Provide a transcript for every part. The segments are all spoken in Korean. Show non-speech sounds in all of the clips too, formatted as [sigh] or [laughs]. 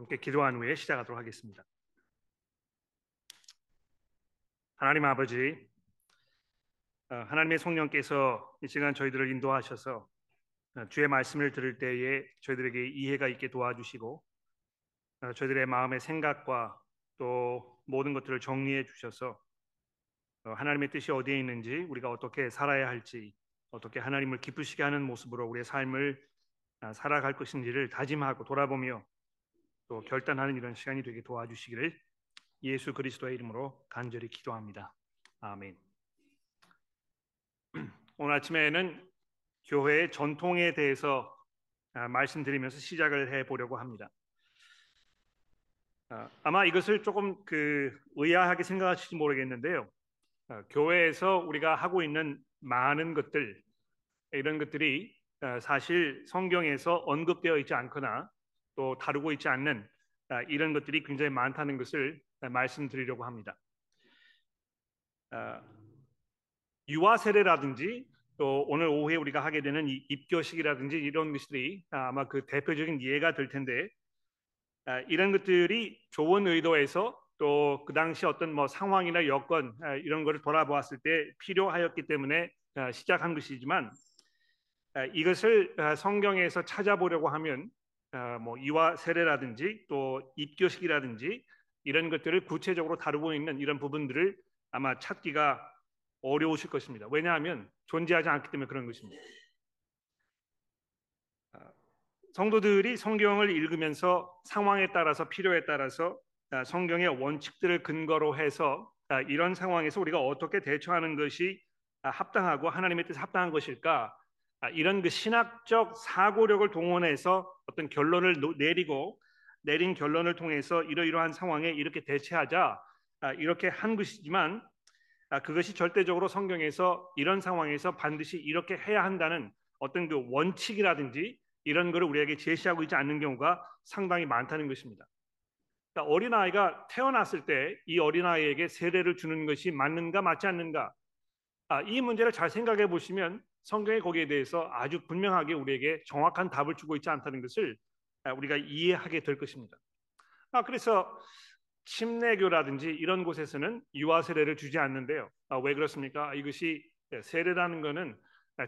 함께 기도한 후에 시작하도록 하겠습니다. 하나님 아버지, 어, 하나님의 성령께서 이 시간 저희들을 인도하셔서 어, 주의 말씀을 들을 때에 저희들에게 이해가 있게 도와주시고 어, 저희들의 마음의 생각과 또 모든 것들을 정리해 주셔서 하나님의 뜻이 어디에 있는지 우리가 어떻게 살아야 할지 어떻게 하나님을 기쁘시게 하는 모습으로 우리의 삶을 살아갈 것인지를 다짐하고 돌아보며 또 결단하는 이런 시간이 되게 도와주시기를 예수 그리스도의 이름으로 간절히 기도합니다. 아멘. [clears throat] 오늘 아침에는 교회의 전통에 대해서 아, 말씀드리면서 시작을 해 보려고 합니다. 아, 아마 이것을 조금 그 의아하게 생각하실지 모르겠는데요. 아, 교회에서 우리가 하고 있는 많은 것들 이런 것들이 사실 성경에서 언급되어 있지 않거나 또 다루고 있지 않는 이런 것들이 굉장히 많다는 것을 말씀드리려고 합니다. 유아 세례라든지 또 오늘 오후에 우리가 하게 되는 입교식이라든지 이런 것들이 아마 그 대표적인 예가 될 텐데 이런 것들이 좋은 의도에서 또 그 당시 어떤 뭐 상황이나 여건 이런 것을 돌아보았을 때 필요하였기 때문에 시작한 것이지만 이것을 성경에서 찾아보려고 하면 뭐 이와 세례라든지 또 입교식이라든지 이런 것들을 구체적으로 다루고 있는 이런 부분들을 아마 찾기가 어려우실 것입니다. 왜냐하면 존재하지 않기 때문에 그런 것입니다. 아, 성도들이 성경을 읽으면서 상황에 따라서 필요에 따라서 아, 성경의 원칙들을 근거로 해서 아, 이런 상황에서 우리가 어떻게 대처하는 것이 합당하고 하나님의 뜻에 합당한 것일까 이런 그 신학적 사고력을 동원해서 어떤 결론을 내리고 내린 결론을 통해서 이러이러한 상황에 이렇게 대처하자 이렇게 한 것이지만 아, 그것이 절대적으로 성경에서 이런 상황에서 반드시 이렇게 해야 한다는 어떤 그 원칙이라든지 이런 것을 우리에게 제시하고 있지 않는 경우가 상당히 많다는 것입니다. 그러니까 어린아이가 태어났을 때 이 어린아이에게 세례를 주는 것이 맞는가 맞지 않는가 아, 이 문제를 잘 생각해 보시면 성경의 거기에 대해서 아주 분명하게 우리에게 정확한 답을 주고 있지 않다는 것을 아, 우리가 이해하게 될 것입니다. 아, 그래서 침례교라든지 이런 곳에서는 유아 세례를 주지 않는데요. 아, 왜 그렇습니까? 이것이 세례라는 것은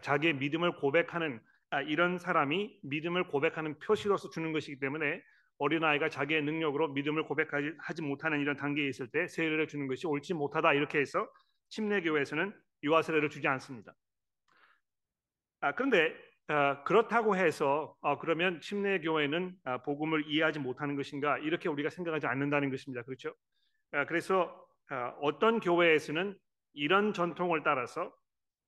자기의 믿음을 고백하는 아, 이런 사람이 믿음을 고백하는 표시로서 주는 것이기 때문에 어린아이가 자기의 능력으로 믿음을 고백하지 못하는 이런 단계에 있을 때 세례를 주는 것이 옳지 못하다 이렇게 해서 침례교에서는 유아 세례를 주지 않습니다. 아, 그런데 어, 그렇다고 해서 어, 그러면 침례 교회는 어, 복음을 이해하지 못하는 것인가 이렇게 우리가 생각하지 않는다는 것입니다. 그렇죠? 어, 그래서 어, 어떤 교회에서는 이런 전통을 따라서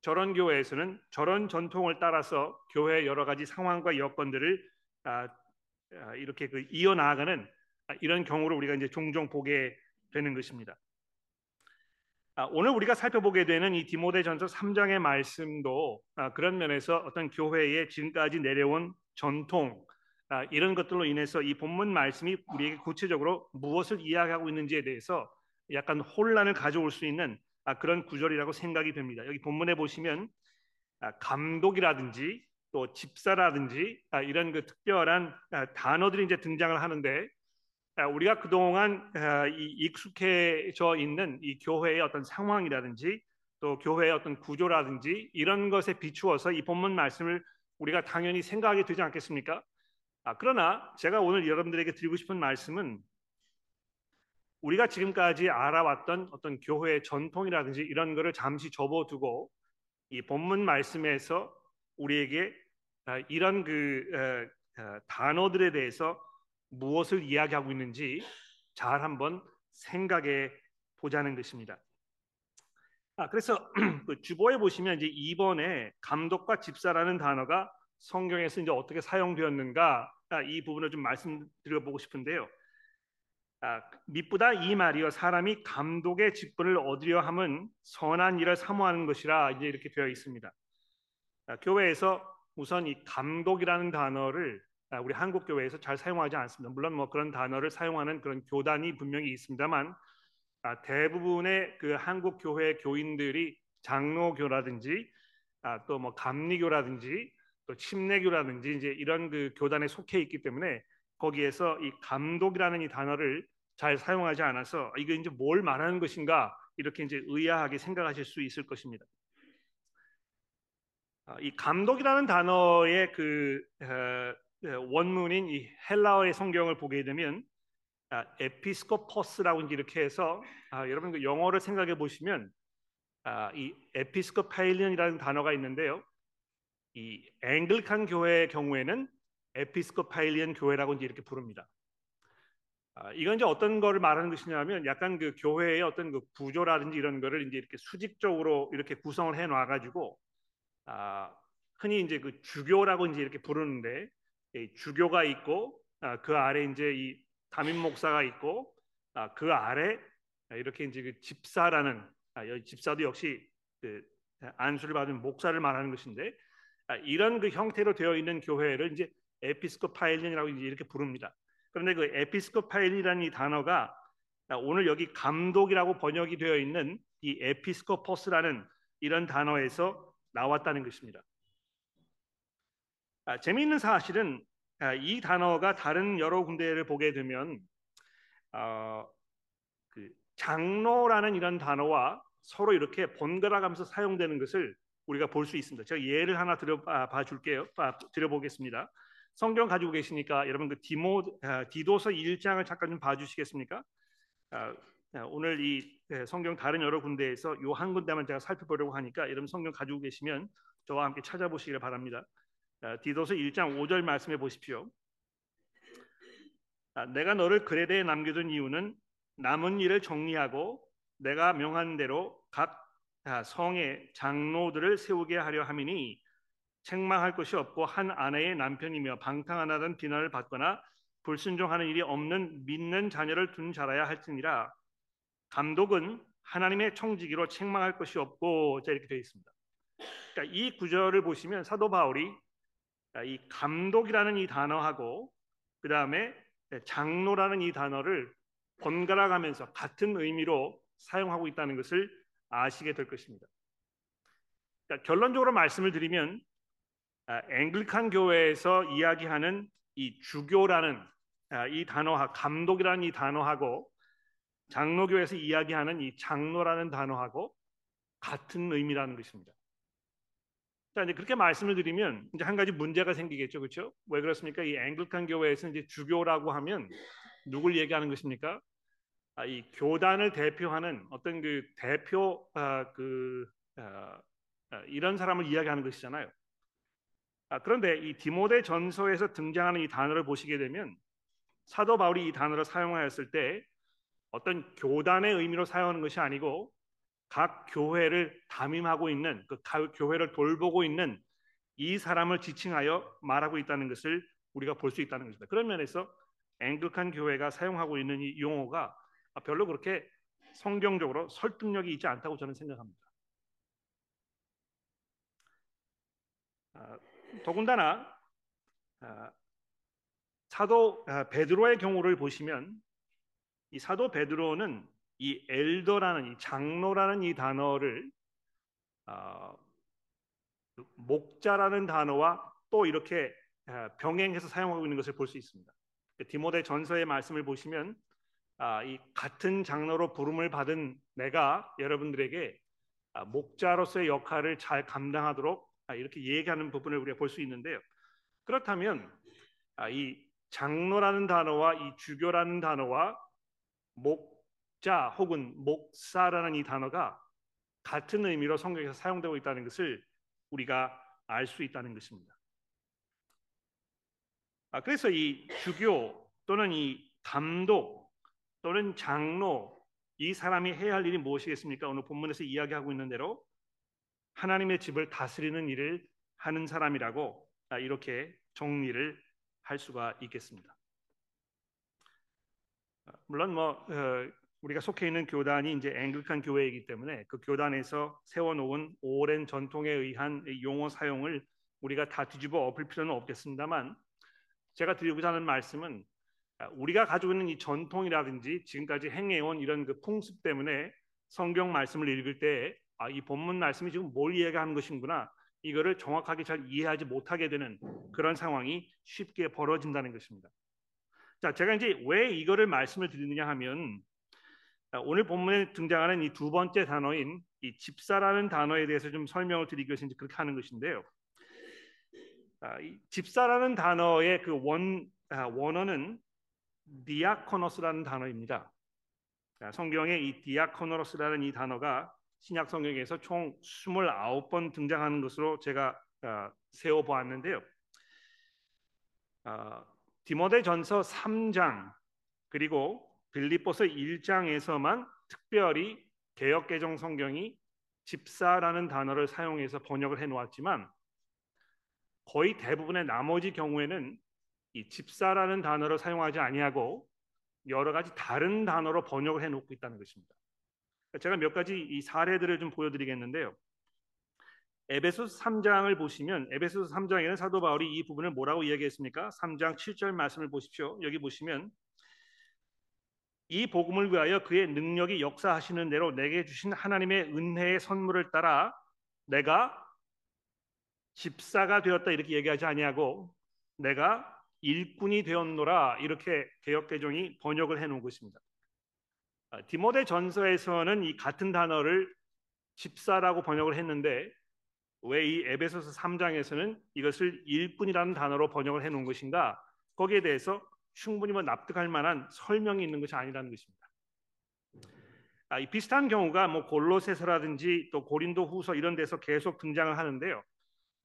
저런 교회에서는 저런 전통을 따라서 교회의 여러 가지 상황과 여건들을 아, 아, 이렇게 그 이어 나가는 이런 경우를 우리가 이제 종종 보게 되는 것입니다. 아, 오늘 우리가 살펴보게 되는 이 디모데전서 3장의 말씀도 아, 그런 면에서 어떤 교회의 지금까지 내려온 전통 아, 이런 것들로 인해서 이 본문 말씀이 우리에게 구체적으로 무엇을 이야기하고 있는지에 대해서 약간 혼란을 가져올 수 있는 그런 구절이라고 생각이 됩니다. 여기 본문에 보시면 감독이라든지 또 집사라든지 이런 그 특별한 단어들이 이제 등장을 하는데 아, 우리가 그동안 아, 익숙해져 있는 이 교회의 어떤 상황이라든지 또 교회의 어떤 구조라든지 이런 것에 비추어서 이 본문 말씀을 우리가 당연히 생각하게 되지 않겠습니까? 아, 그러나 제가 오늘 여러분들에게 드리고 싶은 말씀은 우리가 지금까지 알아왔던 어떤 교회의 전통이라든지 이런 것을 잠시 접어두고 이 본문 말씀에서 우리에게 이런 그 단어들에 대해서 무엇을 이야기하고 있는지 잘 한번 생각해 보자는 것입니다. 아, 그래서 [clears throat] 그 주보에 보시면 이제 2번에 감독과 집사라는 단어가 성경에서 이제 어떻게 사용되었는가 아, 이 부분을 좀 말씀드려 보고 싶은데요. 아, 미쁘다 이 말이요 사람이 감독의 직분을 얻으려 함은 선한 일을 사모하는 것이라 이제 이렇게 되어 있습니다. 아, 교회에서 우선 이 감독이라는 단어를 아, 우리 한국 교회에서 잘 사용하지 않습니다. 물론 뭐 그런 단어를 사용하는 그런 교단이 분명히 있습니다만 아, 대부분의 그 한국 교회 교인들이 장로교라든지 아, 또뭐 감리교라든지 또 침례교라든지 이제 이런 그 교단에 속해 있기 때문에 거기에서 이 감독이라는 이 단어를 잘 사용하지 않아서 이거 이제 뭘 말하는 것인가 이렇게 이제 의아하게 생각하실 수 있을 것입니다. 아, 이 감독이라는 단어의 그 원문인 이 헬라어의 성경을 보게 되면 ἐπίσκοπος라고 이렇게 해서 아, 여러분 그 영어를 생각해 보시면 아, 이 Episcopalian이라는 단어가 있는데요. 이 Anglican 교회의 경우에는 Episcopalian 교회라고 이제 이렇게 부릅니다. 아, 이건 이제 어떤 거를 말하는 것이냐면 약간 그 교회의 어떤 그 구조라든지 이런 거를 이제 이렇게 수직적으로 이렇게 구성을 해 놔 가지고 아, 흔히 이제 그 주교라고 이제 이렇게 부르는데 주교가 있고 아, 그 아래 이제 이 담임 목사가 있고 아, 그 아래 이렇게 이제 그 집사라는 아, 집사도 역시 그 안수를 받은 목사를 말하는 것인데 아, 이런 그 형태로 되어 있는 교회를 이제 에피스코파일린이라고 이제 이렇게 부릅니다. 그런데 그 에피스코파일이라는 이 단어가 오늘 여기 감독이라고 번역이 되어 있는 이 에피스코포스라는 이런 단어에서 나왔다는 것입니다. 아, 재미있는 사실은 아, 이 단어가 다른 여러 군데를 보게 되면 어, 그 장로라는 이런 단어와 서로 이렇게 번갈아가면서 사용되는 것을 우리가 볼 수 있습니다. 제가 예를 하나 드려 아, 봐 줄게요. 아, 드려보겠습니다. 성경 가지고 계시니까 여러분 그 디모 아, 디도서 1장을 잠깐 좀 봐주시겠습니까? 아, 오늘 이 네, 성경 다른 여러 군데에서 요 한 군데만 제가 살펴보려고 하니까 여러분 성경 가지고 계시면 저와 함께 찾아보시길 바랍니다. 디도서 1장 5절 말씀해 보십시오. 내가 너를 그레데에 남겨둔 이유는 남은 일을 정리하고 내가 명한 대로 각 성의 장로들을 세우게 하려 함이니 책망할 것이 없고 한 아내의 남편이며 방탕하다는 비난을 받거나 불순종하는 일이 없는 믿는 자녀를 둔 자라야 할지니라 감독은 하나님의 청지기로 책망할 것이 없고 자 이렇게 되어 있습니다. 그러니까 이 구절을 보시면 사도 바울이 이 감독이라는 이 단어하고 그 다음에 장로라는 이 단어를 번갈아 가면서 같은 의미로 사용하고 있다는 것을 아시게 될 것입니다. 그러니까 결론적으로 말씀을 드리면 아, 앵글칸 교회에서 이야기하는 이 주교라는 아, 이 단어하 감독이라는 이 단어하고 장로교에서 이야기하는 이 장로라는 단어하고 같은 의미라는 것입니다. 자 이제 그렇게 말씀을 드리면 이제 한 가지 문제가 생기겠죠, 그렇죠? 왜 그렇습니까? 이 앵글칸 교회에서 이제 주교라고 하면 누굴 얘기하는 것입니까? 아, 이 교단을 대표하는 어떤 그 대표 아, 그 아, 아, 이런 사람을 이야기하는 것이잖아요. 아, 그런데 이 디모데 전서에서 등장하는 이 단어를 보시게 되면 사도 바울이 이 단어를 사용하였을 때 어떤 교단의 의미로 사용하는 것이 아니고 각 교회를 담임하고 있는 그 교회를 돌보고 있는 이 사람을 지칭하여 말하고 있다는 것을 우리가 볼 수 있다는 것입니다. 그런 면에서 앵글칸 교회가 사용하고 있는 이 용어가 별로 그렇게 성경적으로 설득력이 있지 않다고 저는 생각합니다. 아, 더군다나 아, 사도 아, 베드로의 경우를 보시면 이 사도 베드로는 이 엘더라는 이 장로라는 이 단어를 어, 목자라는 단어와 또 이렇게 병행해서 사용하고 있는 것을 볼 수 있습니다. 디모데 전서의 말씀을 보시면 아, 이 같은 장로로 부름을 받은 내가 여러분들에게 아, 목자로서의 역할을 잘 감당하도록 아, 이렇게 얘기하는 부분을 우리가 볼 수 있는데요. 그렇다면 아, 이 장로라는 단어와 이 주교라는 단어와 목 자 혹은 목사라는 이 단어가 같은 의미로 성경에서 사용되고 있다는 것을 우리가 알 수 있다는 것입니다. 아, 그래서 이 주교 또는 이 감독 또는 장로 이 사람이 해야 할 일이 무엇이겠습니까? 오늘 본문에서 이야기하고 있는 대로 하나님의 집을 다스리는 일을 하는 사람이라고 아, 이렇게 정리를 할 수가 있겠습니다. 아, 물론 뭐 어, 우리가 속해 있는 교단이 이제 앵글칸 교회이기 때문에 그 교단에서 세워놓은 오랜 전통에 의한 용어 사용을 우리가 다 뒤집어 엎을 필요는 없겠습니다만 제가 드리고자 하는 말씀은 아, 우리가 가지고 있는 이 전통이라든지 지금까지 행해온 이런 그 풍습 때문에 성경 말씀을 읽을 때 아, 이 본문 말씀이 지금 뭘 이해하는 것인구나 이거를 정확하게 잘 이해하지 못하게 되는 그런 상황이 쉽게 벌어진다는 것입니다. 자, 제가 이제 왜 이거를 말씀을 드리느냐 하면 오늘 본문에 등장하는 이 두 번째 단어인 이 집사라는 단어에 대해서 좀 설명을 드리기 위해서 이제 그렇게 하는 것인데요. 아, 이 집사라는 단어의 그원 아, 원어는 디아코노스라는 단어입니다. 아, 성경에 이 디아코노스라는 이 단어가 신약 성경에서 총 29번 등장하는 것으로 제가 아, 세워 보았는데요. 아, 디모데전서 3장 그리고 빌립보서 1장에서만 특별히 개역 개정 성경이 집사라는 단어를 사용해서 번역을 해 놓았지만 거의 대부분의 나머지 경우에는 이 집사라는 단어를 사용하지 아니하고 여러 가지 다른 단어로 번역을 해 놓고 있다는 것입니다. 제가 몇 가지 이 사례들을 좀 보여드리겠는데요. 에베소서 3장을 보시면 에베소서 3장에는 사도 바울이 이 부분을 뭐라고 이야기했습니까? 3장 7절 말씀을 보십시오. 여기 보시면 이 복음을 위하여 그의 능력이 역사하시는 대로 내게 주신 하나님의 은혜의 선물을 따라 내가 집사가 되었다 이렇게 얘기하지 아니하고 내가 일꾼이 되었노라 이렇게 개역 개정이 번역을 해 놓은 것입니다. 아, 디모데 전서에서는 이 같은 단어를 집사라고 번역을 했는데 왜 이 에베소서 3장에서는 이것을 일꾼이라는 단어로 번역을 해 놓은 것인가? 거기에 대해서 충분히 뭐 납득할 만한 설명이 있는 것이 아니라는 것입니다. 아, 이 비슷한 경우가 뭐 골로새서라든지 또 고린도후서 이런 데서 계속 등장을 하는데요.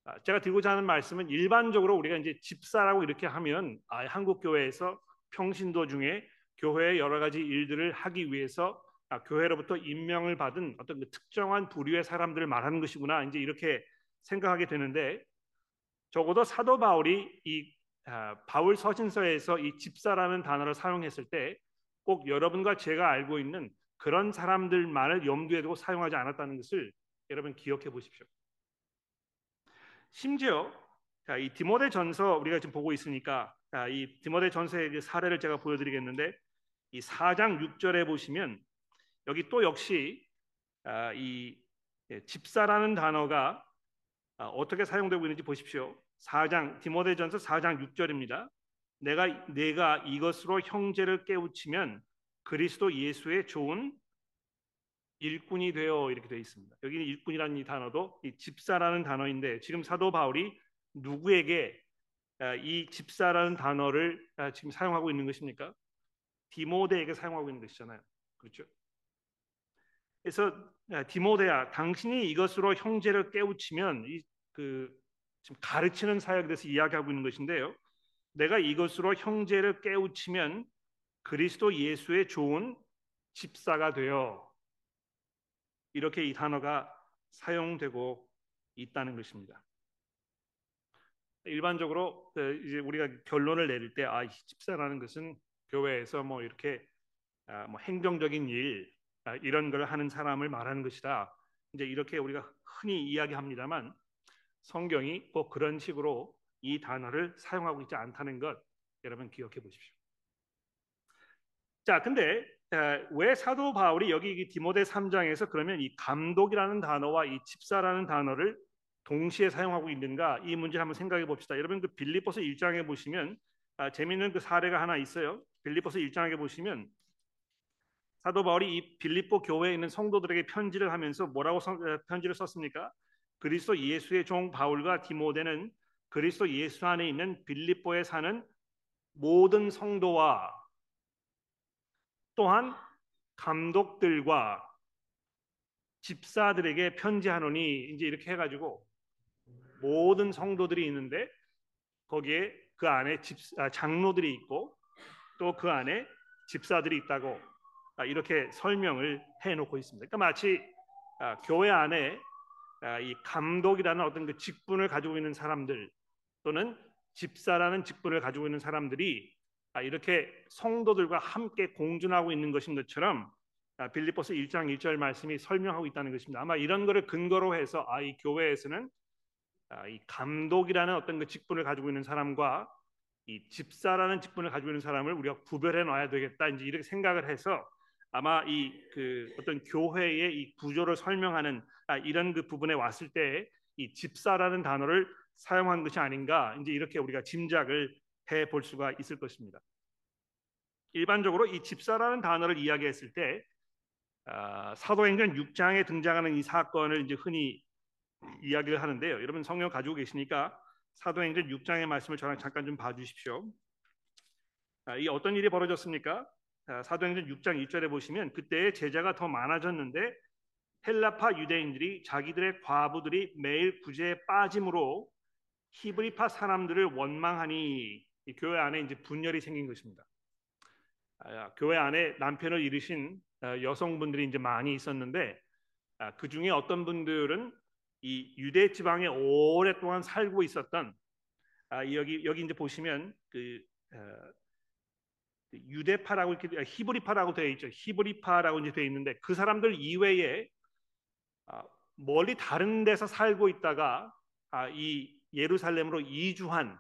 아, 제가 드리고자 하는 말씀은 일반적으로 우리가 이제 집사라고 이렇게 하면 아, 한국 교회에서 평신도 중에 교회의 여러 가지 일들을 하기 위해서 아, 교회로부터 임명을 받은 어떤 그 특정한 부류의 사람들을 말하는 것이구나 이제 이렇게 생각하게 되는데 적어도 사도 바울이 이 아, 바울 서신서에서 이 집사라는 단어를 사용했을 때 꼭 여러분과 제가 알고 있는 그런 사람들만을 염두에 두고 사용하지 않았다는 것을 여러분 기억해 보십시오. 심지어 자, 이 디모데 전서 우리가 지금 보고 있으니까 자, 이 디모데 전서의 사례를 제가 보여드리겠는데 이 4장 6절에 보시면 여기 또 역시 아, 이 예, 집사라는 단어가 아, 어떻게 사용되고 있는지 보십시오. 4장 디모데전서 4장 6절입니다. 내가 내가 이것으로 형제를 깨우치면 그리스도 예수의 좋은 일꾼이 되어 이렇게 되어 있습니다. 여기는 일꾼이라는 이 단어도 이 집사라는 단어인데 지금 사도 바울이 누구에게 아, 이 집사라는 단어를 아, 지금 사용하고 있는 것입니까? 디모데에게 사용하고 있는 것이잖아요. 그렇죠? 그래서 아, 디모데야, 당신이 이것으로 형제를 깨우치면 이 그 지금 가르치는 사역에 대해서 이야기하고 있는 것인데요. 내가 이것으로 형제를 깨우치면 그리스도 예수의 좋은 집사가 되어 이렇게 이 단어가 사용되고 있다는 것입니다. 일반적으로 그 이제 우리가 결론을 내릴 때 아, 집사라는 것은 교회에서 뭐 이렇게 아, 뭐 행정적인 일 아, 이런 걸 하는 사람을 말하는 것이다. 이제 이렇게 우리가 흔히 이야기합니다만 성경이 꼭 그런 식으로 이 단어를 사용하고 있지 않다는 것 여러분 기억해 보십시오. 자, 근데 왜 사도 바울이 여기 디모데 3장에서 그러면 이 감독이라는 단어와 이 집사라는 단어를 동시에 사용하고 있는가 이 문제를 한번 생각해 봅시다. 여러분 그 빌립보서 1장에 보시면 아, 재미있는 그 사례가 하나 있어요. 빌립보서 1장에 보시면 사도 바울이 이 빌립보 교회에 있는 성도들에게 편지를 하면서 뭐라고 편지를 썼습니까? 그리스도 예수의 종 바울과 디모데는 그리스도 예수 안에 있는 빌립보에 사는 모든 성도와 또한 감독들과 집사들에게 편지하노니 이제 이렇게 해가지고 모든 성도들이 있는데 거기에 그 안에 집, 아, 장로들이 있고 또 그 안에 집사들이 있다고 아, 이렇게 설명을 해놓고 있습니다. 그러니까 마치 아, 교회 안에 이 감독이라는 어떤 그 직분을 가지고 있는 사람들 또는 집사라는 직분을 가지고 있는 사람들이 아, 이렇게 성도들과 함께 공존하고 있는 것인 것처럼 아, 빌립보서 1장 1절 말씀이 설명하고 있다는 것입니다. 아마 이런 것을 근거로 해서 아, 이 교회에서는 아, 이 감독이라는 어떤 그 직분을 가지고 있는 사람과 이 집사라는 직분을 가지고 있는 사람을 우리가 구별해 놔야 되겠다. 이제 이렇게 생각을 해서 아마 이 그 어떤 교회의 이 구조를 설명하는 이런 그 부분에 왔을 때 이 집사라는 단어를 사용한 것이 아닌가 이제 이렇게 우리가 짐작을 해 볼 수가 있을 것입니다. 일반적으로 이 집사라는 단어를 이야기했을 때 아, 사도행전 6장에 등장하는 이 사건을 이제 흔히 이야기를 하는데요. 여러분 성경 가지고 계시니까 사도행전 6장의 말씀을 저랑 잠깐 좀 봐주십시오. 아, 이 어떤 일이 벌어졌습니까? 아, 사도행전 6장 1절에 보시면 그때 제자가 더 많아졌는데 헬라파 유대인들이 자기들의 과부들이 매일 구제에 빠짐으로 히브리파 사람들을 원망하니 교회 안에 이제 분열이 생긴 것입니다. 아, 교회 안에 남편을 잃으신 어, 여성분들이 이제 많이 있었는데 아, 그 중에 어떤 분들은 이 유대 지방에 오랫동안 살고 있었던 아, 여기 여기 이제 보시면 그 어, 유대파라고 이렇게 히브리파라고 되어 있죠. 히브리파라고 이제 되어 있는데 그 사람들 이외에 멀리 다른 데서 살고 있다가 이 예루살렘으로 이주한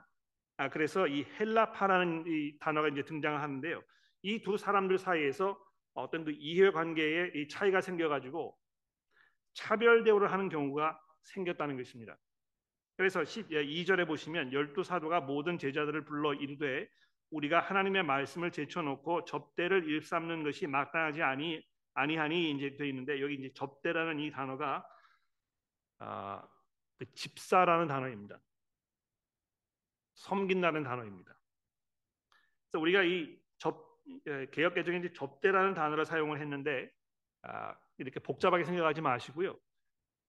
그래서 이 헬라파라는 이 단어가 이제 등장하는데요. 이 두 사람들 사이에서 어떤 그 이해 관계에 이 차이가 생겨가지고 차별 대우를 하는 경우가 생겼다는 것입니다. 그래서 2절에 보시면 열두 사도가 모든 제자들을 불러 이르되 우리가 하나님의 말씀을 제쳐놓고 접대를 일삼는 것이 마땅하지 아니 아니하니 이제 되어 있는데 여기 이제 접대라는 이 단어가 아, 그 집사라는 단어입니다. 섬긴다는 단어입니다. 그래서 우리가 이접 예, 개혁 개정에 이제 접대라는 단어를 사용을 했는데 아, 이렇게 복잡하게 생각하지 마시고요.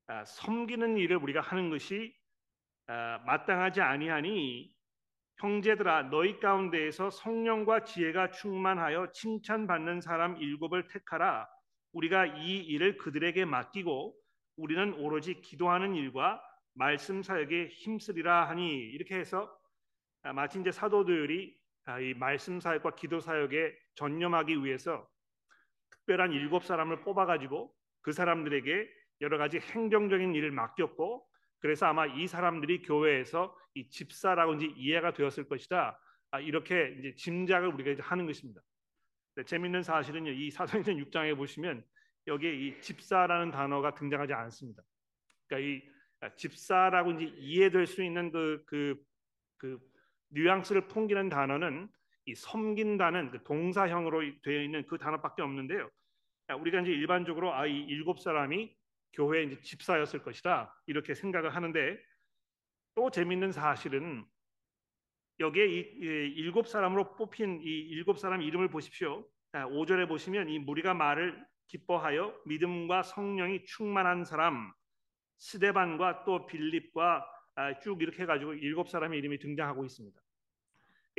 아, 섬기는 일을 우리가 하는 것이 아, 마땅하지 아니하니 형제들아 너희 가운데에서 성령과 지혜가 충만하여 칭찬받는 사람 일곱을 택하라. 우리가 이 일을 그들에게 맡기고 우리는 오로지 기도하는 일과 말씀 사역에 힘쓰리라 하니 이렇게 해서 아, 마치 이제 사도들이 아, 이 말씀 사역과 기도 사역에 전념하기 위해서 특별한 일곱 사람을 뽑아가지고 그 사람들에게 여러 가지 행정적인 일을 맡겼고 그래서 아마 이 사람들이 교회에서 이 집사라고 이제 이해가 되었을 것이다. 아, 이렇게 이제 짐작을 우리가 이제 하는 것입니다. 네, 재밌는 사실은요. 이 사도행전 6장에 보시면 여기에 이 집사라는 단어가 등장하지 않습니다. 그러니까 이 집사라고 이제 이해될 수 있는 그, 그, 그 뉘앙스를 풍기는 단어는 이 섬긴다는 그 동사형으로 되어 있는 그 단어밖에 없는데요. 우리가 이제 일반적으로 아이 일곱 사람이 교회 이제 집사였을 것이다 이렇게 생각을 하는데 또 재밌는 사실은 여기에 이, 이 일곱 사람으로 뽑힌 이 일곱 사람 이름을 보십시오. 5절에 보시면 이 무리가 말을 기뻐하여 믿음과 성령이 충만한 사람 스데반과 또 빌립과 아, 쭉 이렇게 해가지고 일곱 사람의 이름이 등장하고 있습니다.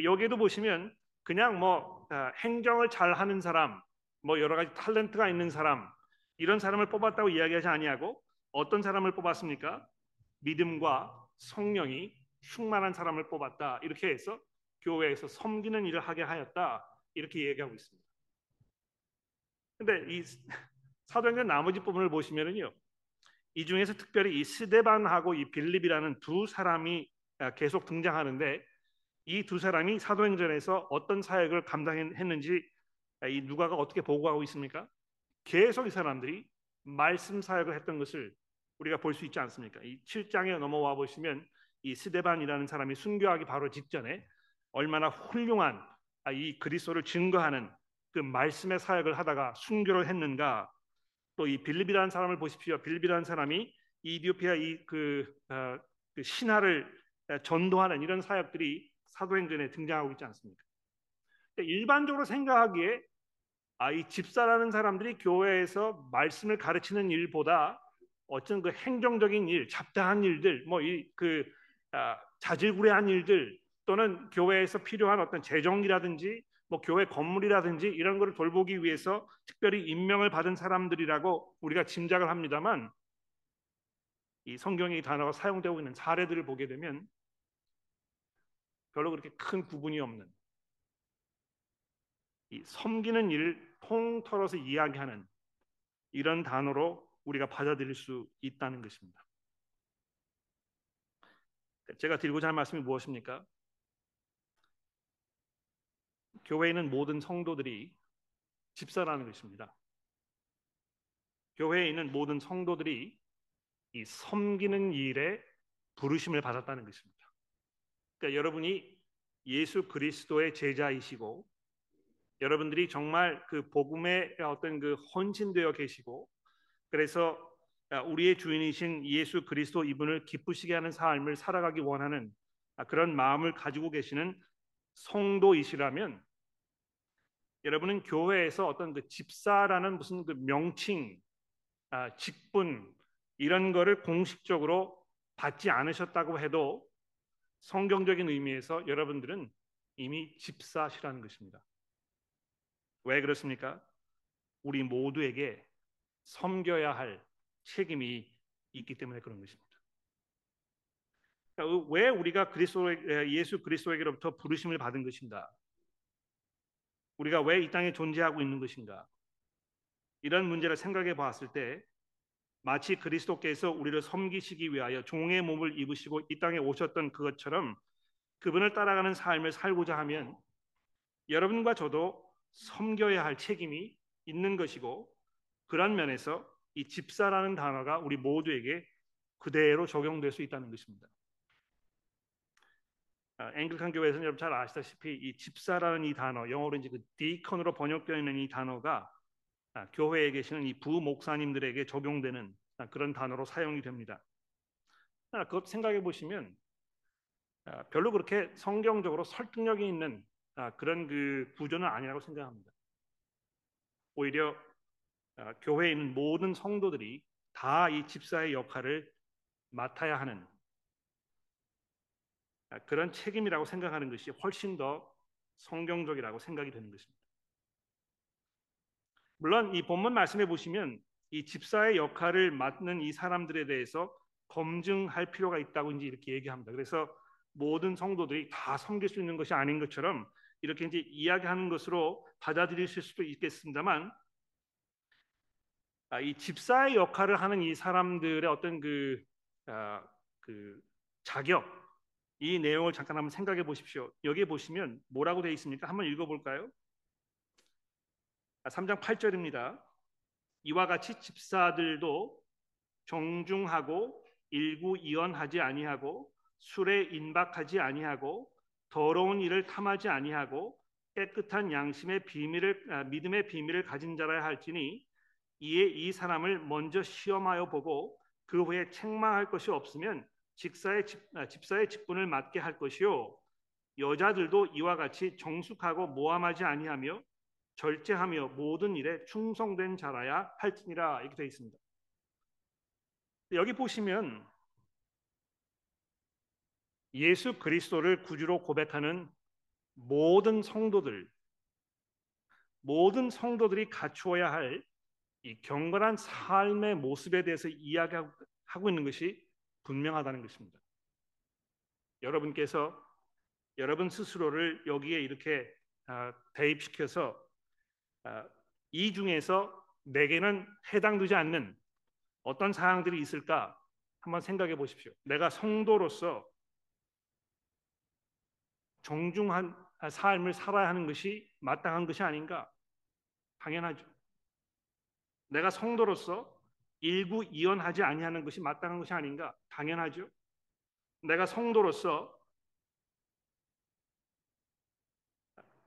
여기에도 보시면 그냥 뭐 아, 행정을 잘하는 사람, 뭐 여러 가지 탤런트가 있는 사람 이런 사람을 뽑았다고 이야기하지 아니하고 어떤 사람을 뽑았습니까? 믿음과 성령이 충만한 사람을 뽑았다 이렇게 해서 교회에서 섬기는 일을 하게 하였다 이렇게 얘기하고 있습니다. 근데 이 [laughs] 사도행전 나머지 부분을 보시면은요. 이 중에서 특별히 이 스데반하고 이 빌립이라는 두 사람이 아, 계속 등장하는데 이 두 사람이 사도행전에서 어떤 사역을 감당했는지 아, 이 누가가 어떻게 보고하고 있습니까? 계속 이 사람들이 말씀 사역을 했던 것을 우리가 볼 수 있지 않습니까? 이 7장에 넘어와 보시면 이 스데반이라는 사람이 순교하기 바로 직전에 얼마나 훌륭한 아, 이 그리스도를 증거하는 그 말씀의 사역을 하다가 순교를 했는가 또 이 빌립이라는 사람을 보십시오. 빌립이라는 사람이 이디오피아 이그 어, 그 신화를 전도하는 이런 사역들이 사도행전에 등장하고 있지 않습니까? 일반적으로 생각하기에 아, 이 집사라는 사람들이 교회에서 말씀을 가르치는 일보다 어떤 그 행정적인 일, 잡다한 일들, 뭐 이 그 아, 자질구레한 일들 또는 교회에서 필요한 어떤 재정이라든지 뭐 교회 건물이라든지 이런 것을 돌보기 위해서 특별히 임명을 받은 사람들이라고 우리가 짐작을 합니다만 이 성경의 단어가 사용되고 있는 사례들을 보게 되면 별로 그렇게 큰 구분이 없는 이 섬기는 일을 통털어서 이야기하는 이런 단어로 우리가 받아들일 수 있다는 것입니다. 제가 드리고자 하는 말씀이 무엇입니까? 교회에 있는 모든 성도들이 집사라는 것입니다. 교회에 있는 모든 성도들이 이 섬기는 일에 부르심을 받았다는 것입니다. 그러니까 여러분이 예수 그리스도의 제자이시고 여러분들이 정말 그 복음에 어떤 그 헌신되어 계시고 그래서 우리의 주인이신 예수 그리스도 이분을 기쁘시게 하는 삶을 살아가기 원하는 그런 마음을 가지고 계시는 성도이시라면 여러분은 교회에서 어떤 그 집사라는 무슨 그 명칭, 아, 직분 이런 거를 공식적으로 받지 않으셨다고 해도 성경적인 의미에서 여러분들은 이미 집사시라는 것입니다. 왜 그렇습니까? 우리 모두에게 섬겨야 할 책임이 있기 때문에 그런 것입니다. 그러니까 왜 우리가 그리스도 예수 그리스도에게로부터 부르심을 받은 것인가? 우리가 왜 이 땅에 존재하고 있는 것인가? 이런 문제를 생각해 봤을 때 마치 그리스도께서 우리를 섬기시기 위하여 종의 몸을 입으시고 이 땅에 오셨던 그것처럼 그분을 따라가는 삶을 살고자 하면 여러분과 저도 섬겨야 할 책임이 있는 것이고 그런 면에서 이 집사라는 단어가 우리 모두에게 그대로 적용될 수 있다는 것입니다. 아, 앵글칸 교회에서는 여러분 잘 아시다시피 이 집사라는 이 단어 영어로 이제 그 디컨으로 번역되어 있는 이 단어가 아, 교회에 계시는 이 부목사님들에게 적용되는 아, 그런 단어로 사용이 됩니다. 그것 생각해 보시면 별로 그렇게 성경적으로 설득력이 있는 그런 그 구조는 아니라고 생각합니다. 오히려 교회에 있는 모든 성도들이 다 이 집사의 역할을 맡아야 하는 아, 그런 책임이라고 생각하는 것이 훨씬 더 성경적이라고 생각이 되는 것입니다. 물론 이 본문 말씀해 보시면 이 집사의 역할을 맡는 이 사람들에 대해서 검증할 필요가 있다고 이제 이렇게 얘기합니다. 그래서 모든 성도들이 다 섬길 수 있는 것이 아닌 것처럼 이렇게 이제 이야기하는 것으로 받아들이실 수도 있겠습니다만 아, 이 집사의 역할을 하는 이 사람들의 어떤 그, 아, 그 자격 이 내용을 잠깐 한번 생각해 보십시오. 여기 보시면 뭐라고 되어 있습니까? 한번 읽어볼까요? 3장 아, 8절입니다. 이와 같이 집사들도 정중하고 일구이언하지 아니하고 술에 인박하지 아니하고 더러운 일을 탐하지 아니하고 깨끗한 양심의 비밀을 아, 믿음의 비밀을 가진 자라야 할지니 이에 이 사람을 먼저 시험하여 보고 그 후에 책망할 것이 없으면 직사의 집, 아, 집사의 직분을 맡게 할 것이요 여자들도 이와 같이 정숙하고 모함하지 아니하며 절제하며 모든 일에 충성된 자라야 할지니라 이렇게 되어 있습니다. 여기 보시면 예수 그리스도를 구주로 고백하는 모든 성도들 모든 성도들이 갖추어야 할 이 경건한 삶의 모습에 대해서 이야기하고 있는 것이 분명하다는 것입니다. 여러분께서 여러분 스스로를 여기에 이렇게 아, 대입시켜서 아, 이 중에서 내게는 해당되지 않는 어떤 사항들이 있을까 한번 생각해 보십시오. 내가 성도로서 정중한 삶을 살아야 하는 것이 마땅한 것이 아닌가? 당연하죠. 내가 성도로서 일부 이언하지 아니하는 것이 마땅한 것이 아닌가? 당연하죠. 내가 성도로서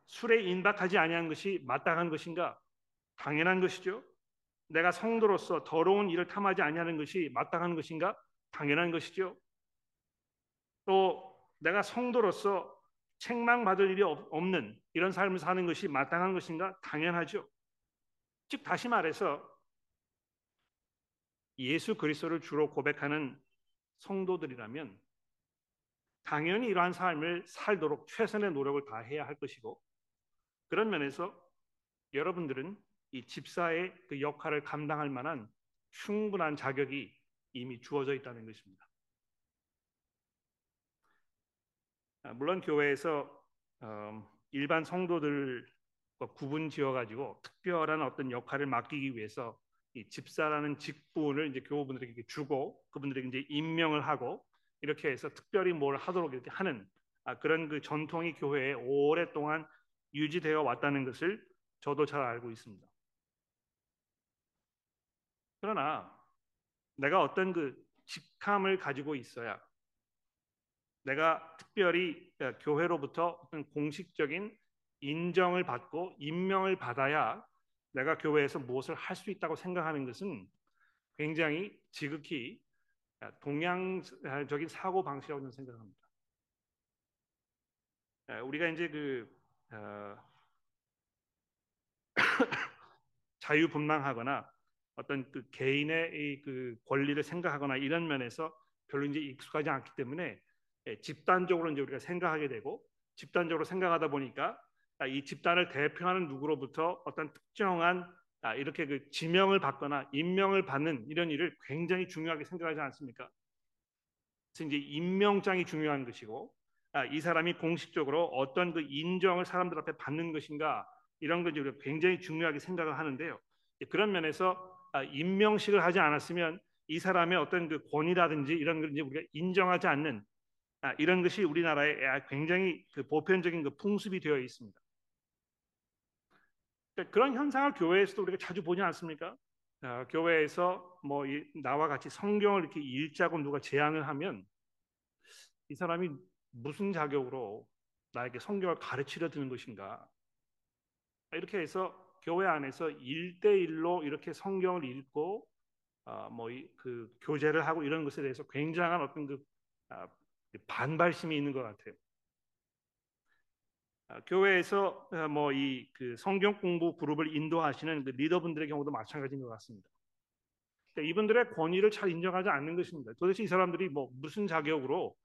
술에 인박하지 아니하는 것이 마땅한 것인가? 당연한 것이죠. 내가 성도로서 더러운 일을 탐하지 아니하는 것이 마땅한 것인가? 당연한 것이죠. 또 내가 성도로서 책망받을 일이 없는 이런 삶을 사는 것이 마땅한 것인가? 당연하죠. 즉 다시 말해서 예수 그리스도를 주로 고백하는 성도들이라면 당연히 이러한 삶을 살도록 최선의 노력을 다해야 할 것이고 그런 면에서 여러분들은 이 집사의 그 역할을 감당할 만한 충분한 자격이 이미 주어져 있다는 것입니다. 아, 물론 교회에서 어, 일반 성도들과 구분 지어 가지고 특별한 어떤 역할을 맡기기 위해서 이 집사라는 직분을 이제 교우분들에게 주고 그분들에게 이제 임명을 하고 이렇게 해서 특별히 뭘 하도록 이렇게 하는 아, 그런 그 전통이 교회에 오랫동안 유지되어 왔다는 것을 저도 잘 알고 있습니다. 그러나 내가 어떤 그 직함을 가지고 있어야 내가 특별히 교회로부터 어떤 공식적인 인정을 받고 임명을 받아야 내가 교회에서 무엇을 할 수 있다고 생각하는 것은 굉장히 지극히 동양적인 사고 방식이라고 저는 생각합니다. 우리가 이제 그 어, [coughs] 자유분방하거나 어떤 그 개인의 그 권리를 생각하거나 이런 면에서 별로 이제 익숙하지 않기 때문에 예, 집단적으로 이제 우리가 생각하게 되고 집단적으로 생각하다 보니까 아, 이 집단을 대표하는 누구로부터 어떤 특정한 아, 이렇게 그 지명을 받거나 임명을 받는 이런 일을 굉장히 중요하게 생각하지 않습니까? 그래서 이제 임명장이 중요한 것이고 아, 이 사람이 공식적으로 어떤 그 인정을 사람들 앞에 받는 것인가 이런 것을 우리가 굉장히 중요하게 생각을 하는데요. 그런 면에서 임명식을 하지 않았으면 이 사람의 어떤 그 권위라든지 이런 걸 이제 우리가 인정하지 않는 이런 것이 우리나라에 굉장히 그 보편적인 그 풍습이 되어 있습니다. 그러니까 그런 현상을 교회에서도 우리가 자주 보지 않습니까? 어, 교회에서 뭐 이, 나와 같이 성경을 이렇게 읽자고 누가 제안을 하면 이 사람이 무슨 자격으로 나에게 성경을 가르치려 드는 것인가? 이렇게 해서 교회 안에서 일대일로 이렇게 성경을 읽고 어, 뭐그 교제를 하고 이런 것에 대해서 굉장한 어떤 그 아, 반발심이 있는 것 같아요. 아, 교회에서 어, 뭐이 그 성경 공부 그룹을 인도하시는 그 리더분들의 경우도 마찬가지인 것 같습니다. 이분들의 권위를 잘 인정하지 않는 것입니다. 도대체 이 사람들이 뭐 무슨 자격으로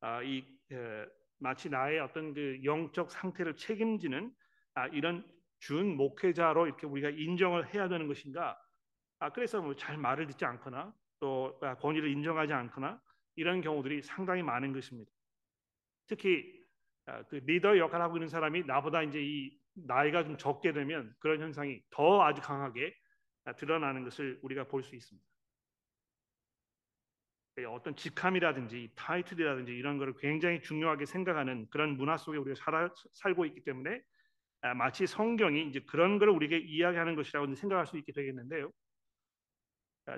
아, 이 에, 마치 나의 어떤 그 영적 상태를 책임지는 아, 이런 준 목회자로 이렇게 우리가 인정을 해야 되는 것인가? 아, 그래서 뭐 잘 말을 듣지 않거나 또 아, 권위를 인정하지 않거나 이런 경우들이 상당히 많은 것입니다. 특히 아, 그 리더 역할을 하고 있는 사람이 나보다 이제 이 나이가 좀 적게 되면 그런 현상이 더 아주 강하게 아, 드러나는 것을 우리가 볼 수 있습니다. 예, 어떤 직함이라든지 타이틀이라든지 이런 것을 굉장히 중요하게 생각하는 그런 문화 속에 우리가 살아, 살고 있기 때문에 아, 마치 성경이 이제 그런 걸 우리에게 이야기하는 것이라고 생각할 수 있게 되겠는데요.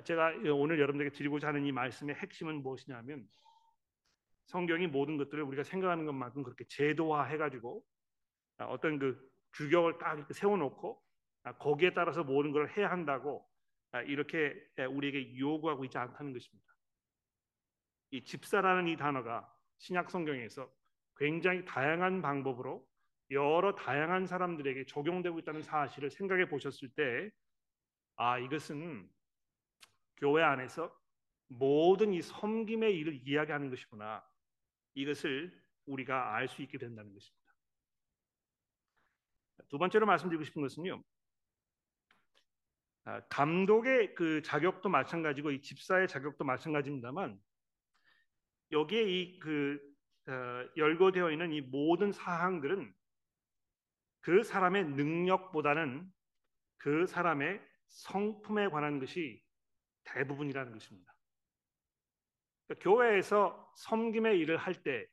제가 오늘 여러분들에게 드리고자 하는 이 말씀의 핵심은 무엇이냐면 성경이 모든 것들을 우리가 생각하는 것만큼 그렇게 제도화해 가지고 아, 어떤 그 규격을 딱 세워놓고 아, 거기에 따라서 모든 걸 해야 한다고 아, 이렇게 우리에게 요구하고 있지 않다는 것입니다. 이 집사라는 이 단어가 신약 성경에서 굉장히 다양한 방법으로 여러 다양한 사람들에게 적용되고 있다는 사실을 생각해 보셨을 때, 아 이것은 교회 안에서 모든 이 섬김의 일을 이야기하는 것이구나. 이것을 우리가 알 수 있게 된다는 것입니다. 두 번째로 말씀드리고 싶은 것은요. 아, 감독의 그 자격도 마찬가지고 이 집사의 자격도 마찬가지입니다만 여기에 이그 어, 열거되어 있는 이 모든 사항들은 그 사람의 능력보다는 그 사람의 성품에 관한 것이 대부분이라는 것입니다. 그러니까 교회에서 섬김의 일을 할 때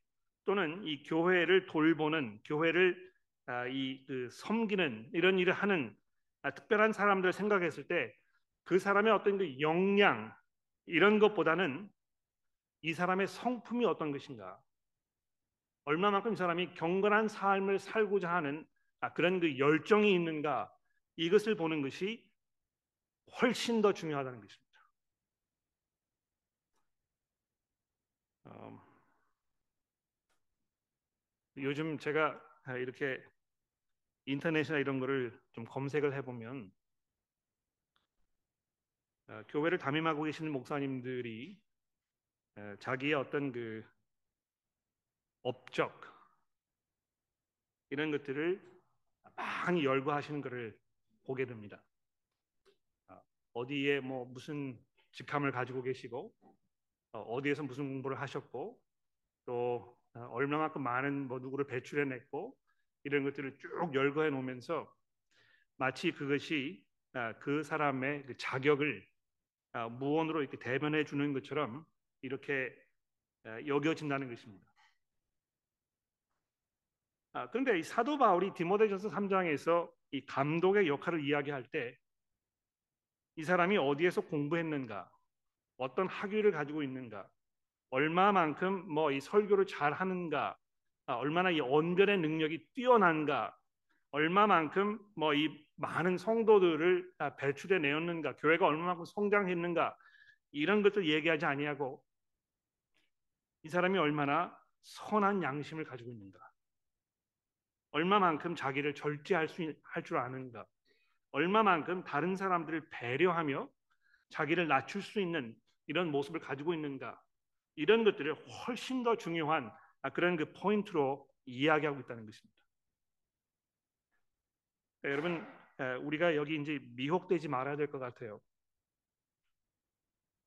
또는 이 교회를 돌보는 교회를 아, 이그 섬기는 이런 일을 하는 아, 특별한 사람들 생각했을 때 그 사람의 어떤 그 역량 이런 것보다는 이 사람의 성품이 어떤 것인가 얼마만큼 이 사람이 경건한 삶을 살고자 하는 아, 그런 그 열정이 있는가 이것을 보는 것이 훨씬 더 중요하다는 것입니다. 어, 요즘 제가 이렇게 인터넷이나 이런 거를 좀 검색을 해보면 어, 교회를 담임하고 계시는 목사님들이 어, 자기의 어떤 그 업적 이런 것들을 많이 열거하시는 것을 보게 됩니다. 어, 어디에 뭐 무슨 직함을 가지고 계시고 어, 어디에서 무슨 공부를 하셨고 또 어, 얼마만큼 많은 뭐 누구를 배출해냈고 이런 것들을 쭉 열거해 놓으면서 마치 그것이 아, 그 사람의 그 자격을 아, 무언으로 이렇게 대변해 주는 것처럼 이렇게 아, 여겨진다는 것입니다. 그런데 이 사도 바울이 디모데전서 3장에서 이 감독의 역할을 이야기할 때 이 사람이 어디에서 공부했는가, 어떤 학위를 가지고 있는가, 얼마만큼 뭐 이 설교를 잘 하는가, 아, 얼마나 이 언변의 능력이 뛰어난가? 얼마만큼 뭐 이 많은 성도들을 배출해 내었는가, 교회가 얼마만큼 성장했는가? 이런 것들 얘기하지 아니하고 이 사람이 얼마나 선한 양심을 가지고 있는가, 얼마만큼 자기를 절제할 수 할 줄 아는가, 얼마만큼 다른 사람들을 배려하며 자기를 낮출 수 있는 이런 모습을 가지고 있는가 이런 것들을 훨씬 더 중요한 그런 그 포인트로 이야기하고 있다는 것입니다. 여러분 우리가 여기 이제 미혹되지 말아야 될 것 같아요.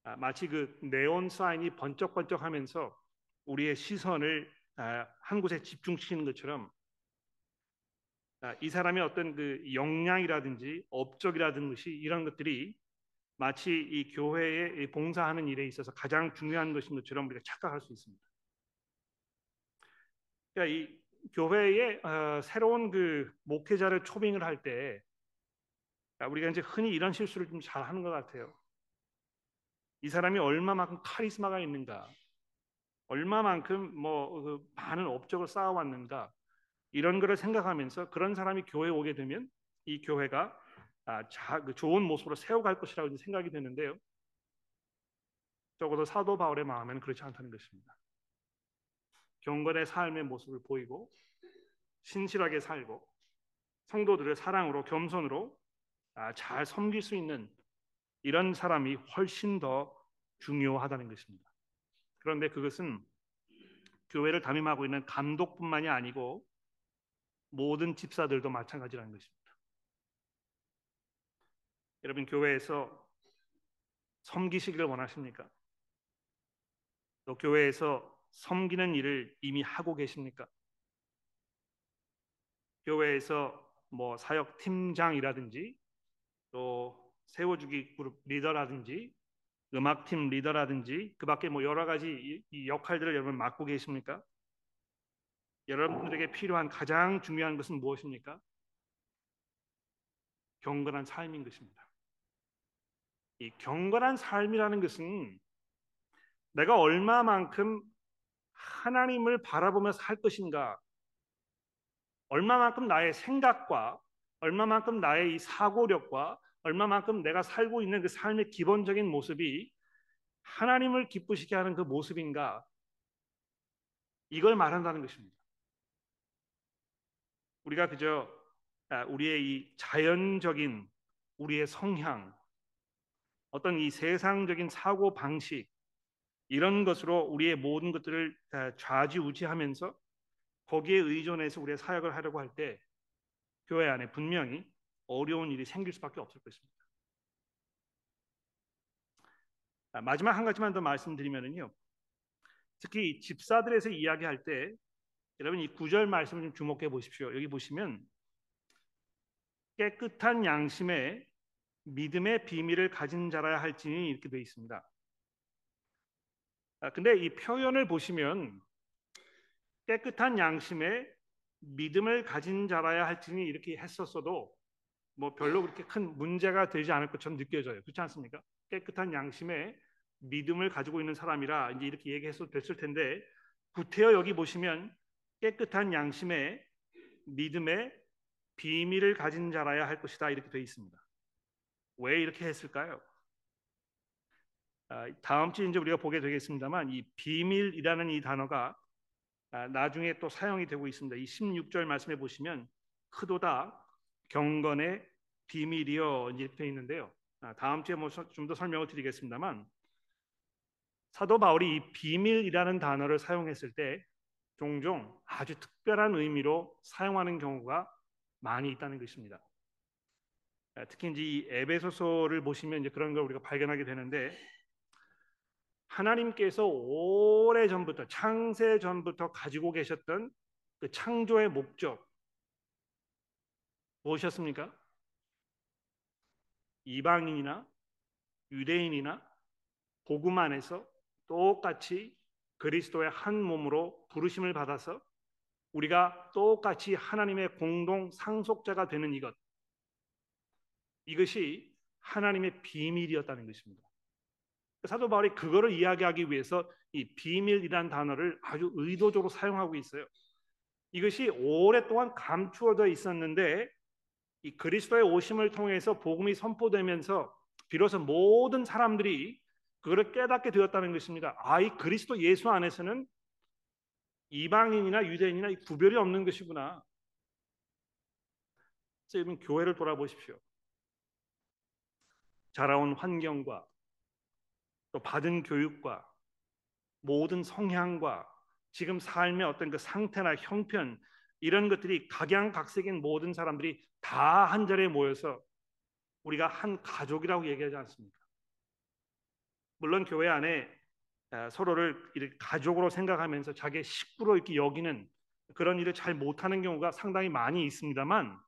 아, 마치 그 네온 사인이 번쩍번쩍하면서 우리의 시선을 아, 한 곳에 집중시키는 것처럼 아, 이 사람의 어떤 그 역량이라든지 업적이라든지 이런 것들이 마치 이 교회에 봉사하는 일에 있어서 가장 중요한 것인 것처럼 우리가 착각할 수 있습니다. 그러니까 이 교회에 어, 새로운 그 목회자를 초빙을 할 때 우리가 이제 흔히 이런 실수를 좀 잘 하는 것 같아요. 이 사람이 얼마만큼 카리스마가 있는가, 얼마만큼 뭐 그 많은 업적을 쌓아왔는가 이런 거를 생각하면서 그런 사람이 교회에 오게 되면 이 교회가 아, 자, 그 좋은 모습으로 세워갈 것이라고 생각이 되는데요. 적어도 사도 바울의 마음에는 그렇지 않다는 것입니다. 경건의 삶의 모습을 보이고 신실하게 살고 성도들의 사랑으로 겸손으로 아, 잘 섬길 수 있는 이런 사람이 훨씬 더 중요하다는 것입니다. 그런데 그것은 교회를 담임하고 있는 감독뿐만이 아니고 모든 집사들도 마찬가지라는 것입니다. 여러분 교회에서 섬기시기를 원하십니까? 또 교회에서 섬기는 일을 이미 하고 계십니까? 교회에서 뭐 사역 팀장이라든지 또 세워주기 그룹 리더라든지 음악팀 리더라든지 그 밖에 뭐 여러 가지 이 역할들을 여러분 맡고 계십니까? 여러분들에게 필요한 가장 중요한 것은 무엇입니까? 경건한 삶인 것입니다. 이 경건한 삶이라는 것은 내가 얼마만큼 하나님을 바라보며 살 것인가, 얼마만큼 나의 생각과 얼마만큼 나의 이 사고력과 얼마만큼 내가 살고 있는 그 삶의 기본적인 모습이 하나님을 기쁘시게 하는 그 모습인가 이걸 말한다는 것입니다. 우리가 그저 아, 우리의 이 자연적인 우리의 성향 어떤 이 세상적인 사고 방식 이런 것으로 우리의 모든 것들을 좌지우지하면서 거기에 의존해서 우리의 사역을 하려고 할 때 교회 안에 분명히 어려운 일이 생길 수밖에 없을 것입니다. 마지막 한 가지만 더 말씀드리면요. 특히 집사들에서 이야기할 때 여러분 이 구절 말씀을 좀 주목해 보십시오. 여기 보시면 깨끗한 양심에 믿음의 비밀을 가진 자라야 할지니 이렇게 되어 있습니다. 아, 근데 이 표현을 보시면 깨끗한 양심에 믿음을 가진 자라야 할지니 이렇게 했었어도 뭐 별로 그렇게 큰 문제가 되지 않을 것처럼 느껴져요. 그렇지 않습니까? 깨끗한 양심에 믿음을 가지고 있는 사람이라 이제 이렇게 얘기해서 됐을 텐데 구태여 여기 보시면 깨끗한 양심에 믿음의 비밀을 가진 자라야 할 것이다 이렇게 되어 있습니다. 왜 이렇게 했을까요? 아, 다음 주에 이제 우리가 보게 되겠습니다만 이 비밀이라는 이 단어가 아, 나중에 또 사용이 되고 있습니다. 이 16절 말씀해 보시면 크도다 경건의 비밀이여 이렇게 되어 있는데요. 아, 다음 주에 뭐 좀 더 설명을 드리겠습니다만 사도 바울이 이 비밀이라는 단어를 사용했을 때 종종 아주 특별한 의미로 사용하는 경우가 많이 있다는 것입니다. 아, 특히 이제 이 에베소서를 보시면 이제 그런 걸 우리가 발견하게 되는데 하나님께서 오래 전부터 창세 전부터 가지고 계셨던 그 창조의 목적 무엇이었습니까? 이방인이나 유대인이나 복음 안에서 똑같이 그리스도의 한 몸으로 부르심을 받아서 우리가 똑같이 하나님의 공동 상속자가 되는 이것 이것이 하나님의 비밀이었다는 것입니다. 사도 바울이 그거를 이야기하기 위해서 이 비밀이란 단어를 아주 의도적으로 사용하고 있어요. 이것이 오랫동안 감추어져 있었는데 이 그리스도의 오심을 통해서 복음이 선포되면서 비로소 모든 사람들이 그거를 깨닫게 되었다는 것입니다. 아, 이 그리스도 예수 안에서는 이방인이나 유대인이나 구별이 없는 것이구나. 여러분 교회를 돌아보십시오. 자라온 환경과 또 받은 교육과 모든 성향과 지금 삶의 어떤 그 상태나 형편 이런 것들이 각양각색인 모든 사람들이 다 한 자리에 모여서 우리가 한 가족이라고 얘기하지 않습니까? 물론 교회 안에 서로를 이렇게 가족으로 생각하면서 자기의 식구로 이렇게 여기는 그런 일을 잘 못하는 경우가 상당히 많이 있습니다만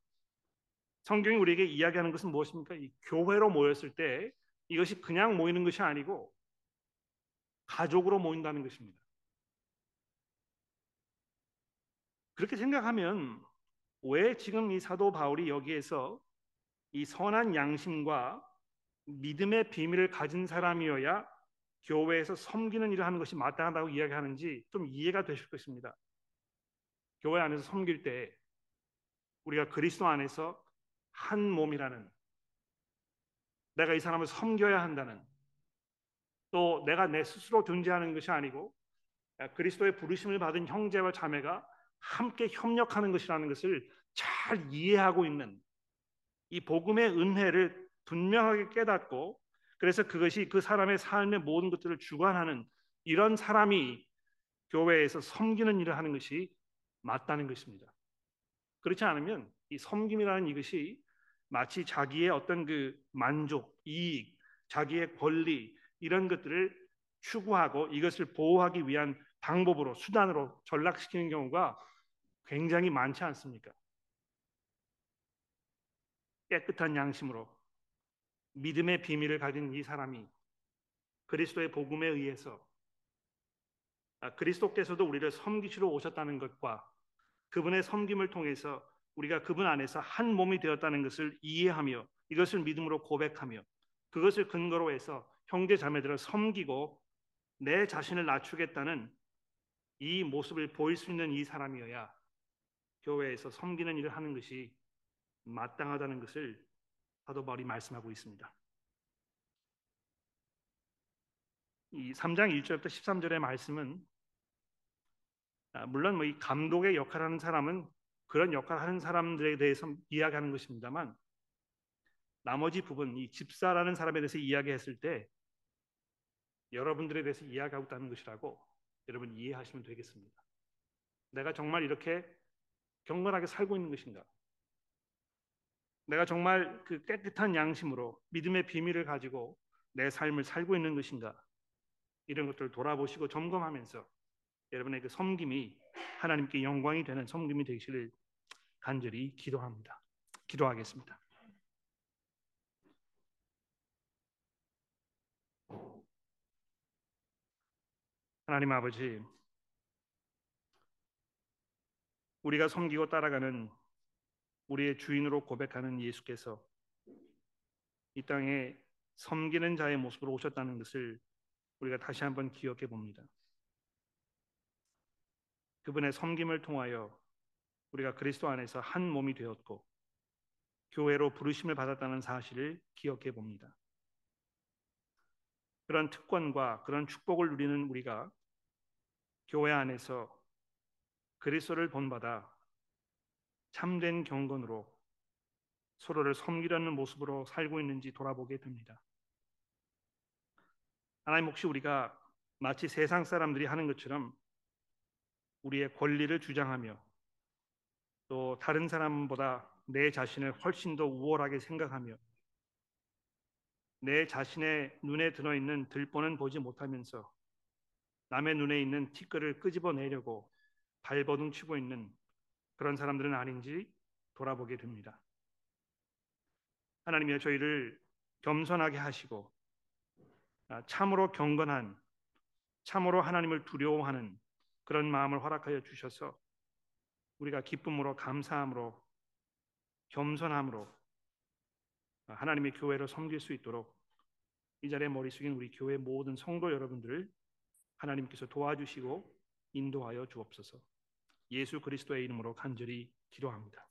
성경이 우리에게 이야기하는 것은 무엇입니까? 이 교회로 모였을 때 이것이 그냥 모이는 것이 아니고 가족으로 모인다는 것입니다. 그렇게 생각하면 왜 지금 이 사도 바울이 여기에서 이 선한 양심과 믿음의 비밀을 가진 사람이어야 교회에서 섬기는 일을 하는 것이 마땅하다고 이야기하는지 좀 이해가 되실 것입니다. 교회 안에서 섬길 때 우리가 그리스도 안에서 한 몸이라는 내가 이 사람을 섬겨야 한다는 또 내가 내 스스로 존재하는 것이 아니고 그리스도의 부르심을 받은 형제와 자매가 함께 협력하는 것이라는 것을 잘 이해하고 있는 이 복음의 은혜를 분명하게 깨닫고 그래서 그것이 그 사람의 삶의 모든 것들을 주관하는 이런 사람이 교회에서 섬기는 일을 하는 것이 맞다는 것입니다. 그렇지 않으면 이 섬김이라는 이것이 마치 자기의 어떤 그 만족, 이익, 자기의 권리 이런 것들을 추구하고 이것을 보호하기 위한 방법으로 수단으로 전락시키는 경우가 굉장히 많지 않습니까? 깨끗한 양심으로 믿음의 비밀을 가진 이 사람이 그리스도의 복음에 의해서 아, 그리스도께서도 우리를 섬기시러 오셨다는 것과 그분의 섬김을 통해서 우리가 그분 안에서 한 몸이 되었다는 것을 이해하며 이것을 믿음으로 고백하며 그것을 근거로 해서 형제 자매들을 섬기고 내 자신을 낮추겠다는 이 모습을 보일 수 있는 이 사람이어야 교회에서 섬기는 일을 하는 것이 마땅하다는 것을 사도 바울이 말씀하고 있습니다. 이 3장 1절부터 13절의 말씀은 아, 물론 뭐이 감독의 역할을 하는 사람은 그런 역할을 하는 사람들에 대해서 이야기하는 것입니다만 나머지 부분 이 집사라는 사람에 대해서 이야기했을 때 여러분들에 대해서 이야기하고 있다는 것이라고 여러분 이해하시면 되겠습니다. 내가 정말 이렇게 경건하게 살고 있는 것인가? 내가 정말 그 깨끗한 양심으로 믿음의 비밀을 가지고 내 삶을 살고 있는 것인가? 이런 것들을 돌아보시고 점검하면서 여러분의 그 섬김이 하나님께 영광이 되는 섬김이 되시를 간절히 기도합니다. 기도하겠습니다. 하나님 아버지, 우리가 섬기고 따라가는 우리의 주인으로 고백하는 예수께서 이 땅에 섬기는 자의 모습으로 오셨다는 것을 우리가 다시 한번 기억해 봅니다. 그분의 섬김을 통하여 우리가 그리스도 안에서 한 몸이 되었고 교회로 부르심을 받았다는 사실을 기억해 봅니다. 그런 특권과 그런 축복을 누리는 우리가 교회 안에서 그리스도를 본받아 참된 경건으로 서로를 섬기려는 모습으로 살고 있는지 돌아보게 됩니다. 하나님 혹시 우리가 마치 세상 사람들이 하는 것처럼 우리의 권리를 주장하며 또 다른 사람보다 내 자신을 훨씬 더 우월하게 생각하며 내 자신의 눈에 들어 있는 들보는 보지 못하면서 남의 눈에 있는 티끌을 끄집어내려고 발버둥 치고 있는 그런 사람들은 아닌지 돌아보게 됩니다. 하나님이여 저희를 겸손하게 하시고 아, 참으로 경건한 참으로 하나님을 두려워하는 그런 마음을 허락하여 주셔서 우리가 기쁨으로 감사함으로 겸손함으로 하나님의 교회를 섬길 수 있도록 이 자리에 머리 숙인 우리 교회 모든 성도 여러분들을 하나님께서 도와주시고 인도하여 주옵소서. 예수 그리스도의 이름으로 간절히 기도합니다.